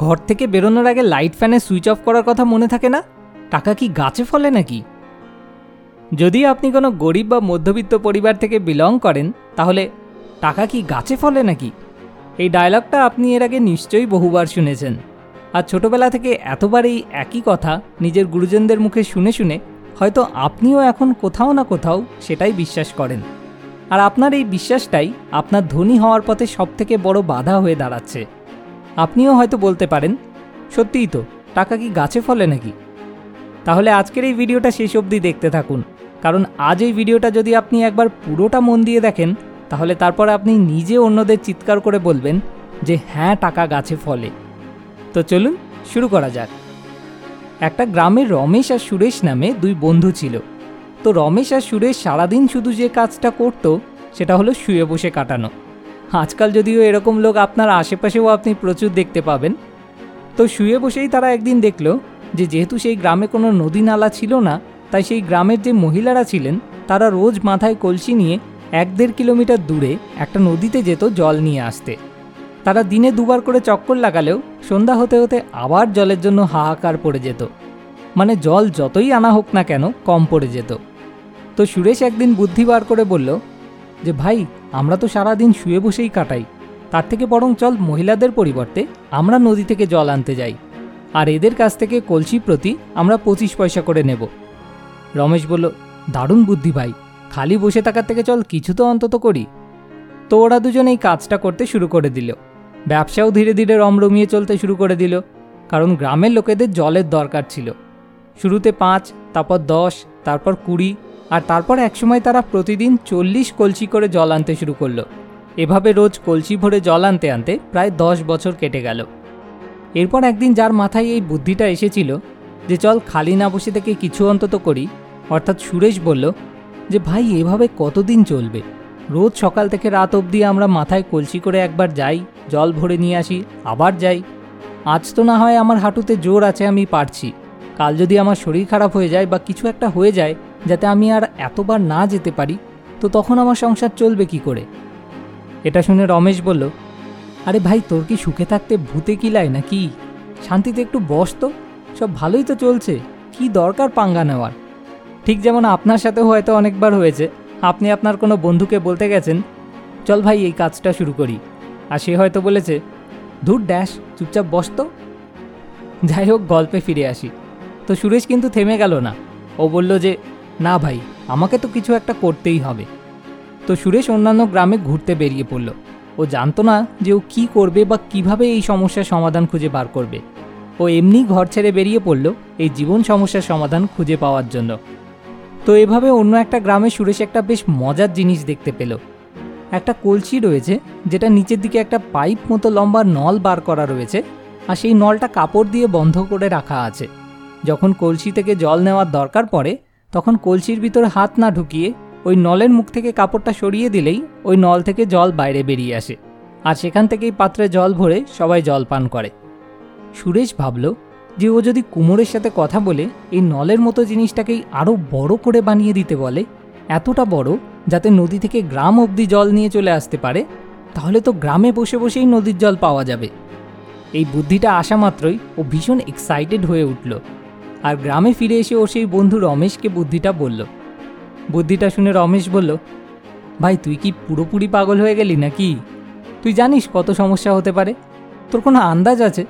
ঘর থেকে বেরোনোর আগে লাইট ফ্যানের সুইচ অফ করার কথা মনে থাকে না? টাকা কি গাছে ফলে নাকি? যদি আপনি কোনো গরিব বা মধ্যবিত্ত পরিবার থেকে বিলং করেন, তাহলে টাকা কি গাছে ফলে নাকি? এই ডায়লগটা আপনি এর আগে নিশ্চয়ই বহুবার শুনেছেন। আর ছোটবেলা থেকে এতবার এই একই কথা নিজের গুরুজনদের মুখে শুনে শুনে হয়তো আপনিও এখন কোথাও না কোথাও সেটাই বিশ্বাস করেন। আর আপনার এই বিশ্বাসটাই আপনার ধনী হওয়ার পথে সবথেকে বড় বাধা হয়ে দাঁড়াচ্ছে। আপনিও হয়তো বলতে পারেন, সত্যিই তো, টাকা কি গাছে ফলে নাকি? তাহলে আজকের এই ভিডিওটা শেষ অবধি দেখতে থাকুন, কারণ আজ এই ভিডিওটা যদি আপনি একবার পুরোটা মন দিয়ে দেখেন, তাহলে তারপর আপনি নিজে অন্যদের চিৎকার করে বলবেন যে হ্যাঁ টাকা গাছে ফলে। তো চলুন শুরু করা যাক। একটা গ্রামের রমেশ আর সুরেশ নামে দুই বন্ধু ছিল। তো রমেশ আর সুরেশ সারাদিন শুধু যে কাজটা করত, সেটা হলো শুয়ে বসে কাটানো। আজকাল যদিও এরকম লোক আপনার আশেপাশেও আপনি প্রচুর দেখতে পাবেন। তো শুয়ে বসেই তারা একদিন দেখল যে যেহেতু সেই গ্রামে কোনো নদী নালা ছিল না, তাই সেই গ্রামের যে মহিলারা ছিলেন, তারা রোজ মাথায় কলসি নিয়ে এক দেড় কিলোমিটার দূরে একটা নদীতে যেত জল নিয়ে আসতে। তারা দিনে দুবার করে চক্কর লাগালেও সন্ধ্যা হতে হতে আবার জলের জন্য হাহাকার পড়ে যেত। মানে জল যতই আনা হোক না কেন কম পড়ে যেত। তো সুরেশ একদিন বুদ্ধি বার করে বলল যে, ভাই আমরা তো সারাদিন শুয়ে বসেই কাটাই। তার থেকে বরং চল মহিলাদের পরিবর্তে আমরা নদী থেকে জল আনতে যাই। আর এদের কাছ থেকে কলসি প্রতি আমরা পঁচিশ পয়সা করে নেব। রমেশ বলল, দারুণ বুদ্ধি ভাই, খালি বসে থাকার থেকে চল কিছু তো অন্তত করি। তো ওরা দুজন এই কাজটা করতে শুরু করে দিল। ব্যবসাও ধীরে ধীরে রমরমিয়ে চলতে শুরু করে দিল, কারণ গ্রামের লোকেদের জলের দরকার ছিল। শুরুতে পাঁচ, তারপর দশ, তারপর কুড়ি আর তারপর একসময় তারা প্রতিদিন চল্লিশ কলসি করে জল আনতে শুরু করল। এভাবে রোজ কলসি ভরে জল আনতে আনতে প্রায় দশ বছর কেটে গেল। এরপর একদিন যার মাথায় এই বুদ্ধিটা এসেছিল যে, চল খালি না বসে থেকে কিছু অন্তত করি। অর্থাৎ সুরেশ বলল যে, ভাই, এভাবে কতদিন চলবে? রোজ সকাল থেকে রাত অবধি আমরা মাথায় কলসি করে একবার যাই, জল ভরে নিয়ে আসি, আবার যাই। আজ তো না হয় আমার হাঁটুতে জোর আছে, আমি পারছি। কাল যদি আমার শরীর খারাপ হয়ে যায় বা কিছু একটা হয়ে যায় যাতে আমি আর এতবার না যেতে পারি, তো তখন আমার সংসার চলবে কি করে? এটা শুনে রমেশ বলল, আরে ভাই, তোর কি সুখে থাকতে ভূতে কিলায় নাকি? শান্তিতে একটু বস তো, সব ভালোই তো চলছে, কি দরকার পাঙ্গা নেওয়ার? ঠিক যেমন আপনার সাথেও হয়তো অনেকবার হয়েছে, আপনি আপনার কোনো বন্ধুকে বলতে গেছেন, চল ভাই, এই কাজটা শুরু করি। আর সে হয়তো বলেছে, ধুর ড্যাশ, চুপচাপ বস তো। যাই হোক, গল্পে ফিরে আসি। তো সুরেশ কিন্তু থেমে গেল না। ও বলল যে না ভাই, আমাকে তো কিছু একটা করতেই হবে। তো সুরেশ অন্যান্য গ্রামে ঘুরতে বেরিয়ে পড়ল। ও জানতো না যে ও কী করবে বা কীভাবে এই সমস্যার সমাধান খুঁজে বার করবে। ও এমনি ঘর ছেড়ে বেরিয়ে পড়ল এই জীবন সমস্যার সমাধান খুঁজে পাওয়ার জন্য। তো এভাবে অন্য একটা গ্রামে সুরেশ একটা বেশ মজার জিনিস দেখতে পেল। একটা কলসি রয়েছে, যেটা নিচের দিকে একটা পাইপ মতো লম্বা নল বার করা রয়েছে আর সেই নলটা কাপড় দিয়ে বন্ধ করে রাখা আছে। যখন কলসি থেকে জল নেওয়ার দরকার পড়ে তখন কলসির ভিতরে হাত না ঢুকিয়ে ওই নলের মুখ থেকে কাপড়টা সরিয়ে দিলেই ওই নল থেকে জল বাইরে বেরিয়ে আসে। আর সেখান থেকেই পাত্রে জল ভরে সবাই জল পান করে। সুরেশ ভাবল যে ও যদি কুমোরের সাথে কথা বলে, এই নলের মতো জিনিসটাকেই আরও বড় করে বানিয়ে দিতে বলে, এতটা বড় যাতে নদী থেকে গ্রাম অবধি জল নিয়ে চলে আসতে পারে, তাহলে তো গ্রামে বসে বসেই নদীর জল পাওয়া যাবে। এই বুদ্ধিটা আসা মাত্রই ও ভীষণ এক্সাইটেড হয়ে উঠল। আর গ্রামে ফিরে এসে ও সেই বন্ধু রমেশকে বুদ্ধিটা বলল। বুদ্ধিটা শুনে রমেশ বলল, ভাই, তুই কি পুরোপুরি পাগল হয়ে গেলি নাকি? তুই জানিস কত সমস্যা হতে পারে? তোর কোনো আন্দাজ আছে?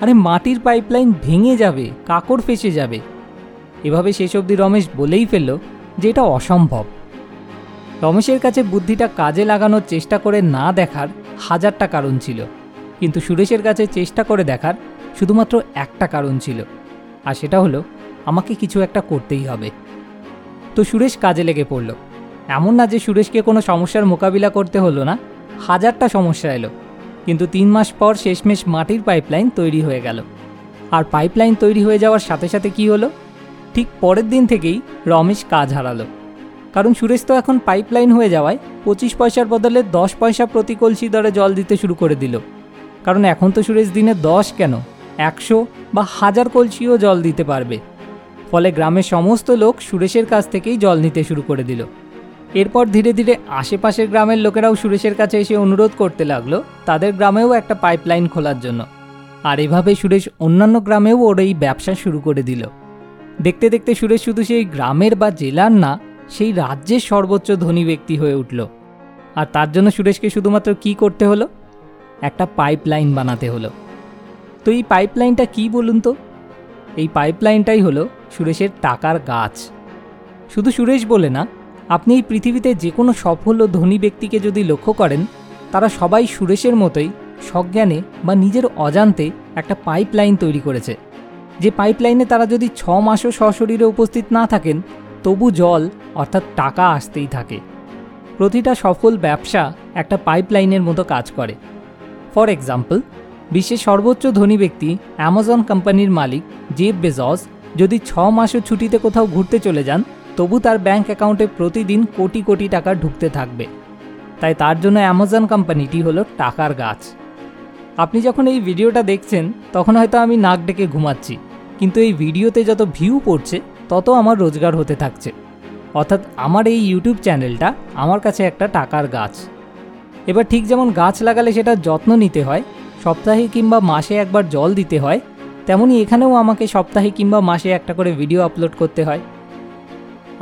আরে মাটির পাইপলাইন ভেঙে যাবে, কাকড় ফেসে যাবে। এভাবে শেষ অবধি রমেশ বলেই ফেলল যে এটা অসম্ভব। রমেশের কাছে বুদ্ধিটা কাজে লাগানোর চেষ্টা করে না দেখার হাজারটা কারণ ছিল। কিন্তু সুরেশের কাছে চেষ্টা করে দেখার শুধুমাত্র একটা কারণ ছিল। আর সেটা হলো, আমাকে কিছু একটা করতেই হবে। তো সুরেশ কাজে লেগে পড়ল। এমন না যে সুরেশকে কোনো সমস্যার মোকাবিলা করতে হলো না, হাজারটা সমস্যা এলো। কিন্তু তিন মাস পর শেষমেশ মাটির পাইপলাইন তৈরি হয়ে গেল। আর পাইপলাইন তৈরি হয়ে যাওয়ার সাথে সাথে কি হলো? ঠিক পরের দিন থেকেই রমেশ কাজ হারালো। কারণ সুরেশ তো এখন পাইপলাইন হয়ে যাওয়ায় পঁচিশ পয়সার বদলে দশ পয়সা প্রতি কলসি দরে জল দিতে শুরু করে দিল। কারণ এখন তো সুরেশ দিনে দশ কেন? একশো বা হাজার কলসিও জল দিতে পারবে। ফলে গ্রামের সমস্ত লোক সুরেশের কাছ থেকেই জল নিতে শুরু করে দিল। এরপর ধীরে ধীরে আশেপাশের গ্রামের লোকেরাও সুরেশের কাছে এসে অনুরোধ করতে লাগল, তাদের গ্রামেও একটা পাইপলাইন খোলার জন্য। আর এভাবে সুরেশ অন্যান্য গ্রামেও ওর এই ব্যবসা শুরু করে দিল। দেখতে দেখতে সুরেশ শুধু সেই গ্রামের বা জেলার না, সেই রাজ্যের সর্বোচ্চ ধনী ব্যক্তি হয়ে উঠল। আর তার জন্য সুরেশকে শুধুমাত্র কি করতে হলো? একটা পাইপলাইন বানাতে হলো। তো এই পাইপ লাইনটা কী বলুন তো? এই পাইপ লাইনটাই হলো সুরেশের টাকার গাছ। শুধু সুরেশ বলে না, আপনি এই পৃথিবীতে যে কোনো সফল ও ধনী ব্যক্তিকে যদি লক্ষ্য করেন, তারা সবাই সুরেশের মতোই সজ্ঞানে বা নিজের অজান্তে একটা পাইপ লাইন তৈরি করেছে। যে পাইপলাইনে তারা যদি ছ মাসও সশরীরে উপস্থিত না থাকেন, তবু জল অর্থাৎ টাকা আসতেই থাকে। প্রতিটা সফল ব্যবসা একটা পাইপলাইনের মতো কাজ করে। ফর এক্সাম্পল বিশ্বের সর্বোচ্চ ধনী ব্যক্তি অ্যামাজন কোম্পানির মালিক জেব বেজস যদি ছ মাসও ছুটিতে কোথাও ঘুরতে চলে যান, তবু তার ব্যাংক অ্যাকাউন্টে প্রতিদিন কোটি কোটি টাকা ঢুকতে থাকবে। তাই তার জন্য অ্যামাজন কোম্পানিটি হলো টাকার গাছ। আপনি যখন এই ভিডিওটা দেখছেন, তখন হয়তো আমি নাক ডেকে ঘুমাচ্ছি, কিন্তু এই ভিডিওতে যত ভিউ পড়ছে, তত আমার রোজগার হতে থাকছে। অর্থাৎ আমার এই ইউটিউব চ্যানেলটা আমার কাছে একটা টাকার গাছ। এবার ঠিক যেমন গাছ লাগালে সেটা যত্ন নিতে হয় সপ্তাহে কিংবা মাসে একবার জল দিতে হয়, তেমনি এখানেও আমাকে সপ্তাহে কিংবা মাসে একটা করে ভিডিও আপলোড করতে হয়।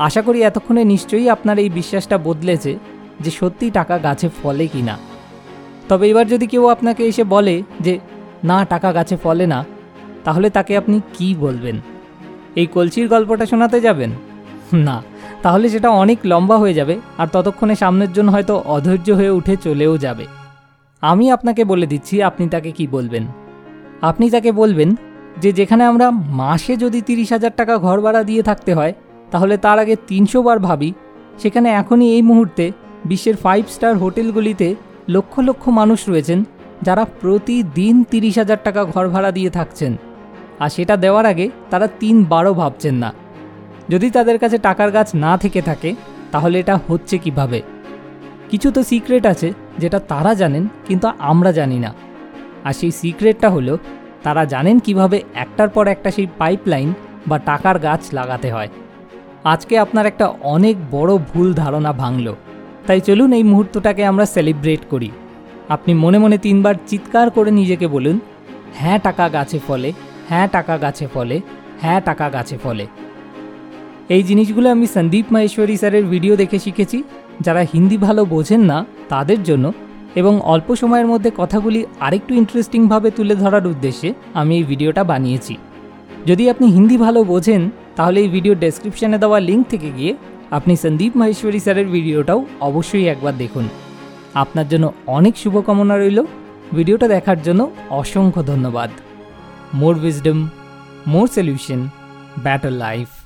আশা করি এতক্ষণে নিশ্চয়ই আপনার এই বিশ্বাসটা বদলেছে যে সত্যি টাকা গাছে ফলে কি না তবে এবার যদি কেউ আপনাকে এসে বলে যে, না, টাকা গাছে ফলে না, তাহলে তাকে আপনি কি বলবেন? এই কলসির গল্পটা শোনাতে যাবেন? না, তাহলে সেটা অনেক লম্বা হয়ে যাবে, আর ততক্ষণে সামনের জন্য হয়তো অধৈর্য হয়ে উঠে চলেও যাবে। আমি আপনাকে বলে দিচ্ছি আপনি তাকে কি বলবেন। আপনি তাকে বলবেন যে যেখানে আমরা মাসে যদি তিরিশ হাজার টাকা ঘর ভাড়া দিয়ে থাকতে হয়, তাহলে তার আগে তিনশো বার ভাবি, সেখানে এখনই এই মুহূর্তে বিশ্বের ফাইভ স্টার হোটেলগুলিতে লক্ষ লক্ষ মানুষ রয়েছেন যারা প্রতিদিন তিরিশ হাজার টাকা ঘর ভাড়া দিয়ে থাকছেন। আর সেটা দেওয়ার আগে তারা তিনবারও ভাবছেন না। যদি তাদের কাছে টাকার গাছ না থেকে থাকে, তাহলে এটা হচ্ছে কীভাবে? কিছু তো সিক্রেট আছে যেটা তারা জানেন কিন্তু আমরা জানি না। আর সেই সিক্রেটটা হলো, তারা জানেন কীভাবে একটার পর একটা সেই পাইপলাইন বা টাকার গাছ লাগাতে হয়। আজকে আপনার একটা অনেক বড় ভুল ধারণা ভাঙল। তাই চলুন এই মুহূর্তটাকে আমরা সেলিব্রেট করি। আপনি মনে মনে তিনবার চিৎকার করে নিজেকে বলুন হ্যাঁ টাকা গাছে ফলে হ্যাঁ টাকা গাছে ফলে হ্যাঁ টাকা গাছে ফলে। এই জিনিসগুলো আমি সন্দীপ মাহেশ্বরী স্যারের ভিডিও দেখে শিখেছি। যারা হিন্দি ভালো বোঝেন না তাদের জন্য এবং অল্প সময়ের মধ্যে কথাগুলি আরেকটু ইন্টারেস্টিংভাবে তুলে ধরার উদ্দেশ্যে আমি এই ভিডিওটা বানিয়েছি। যদি আপনি হিন্দি ভালো বোঝেন, তাহলে এই ভিডিও ডেসক্রিপশানে দেওয়া লিঙ্ক থেকে গিয়ে আপনি সন্দীপ মাহেশ্বরী স্যারের ভিডিওটাও অবশ্যই একবার দেখুন। আপনার জন্য অনেক শুভকামনা রইল। ভিডিওটা দেখার জন্য অসংখ্য ধন্যবাদ। More wisdom more solution better life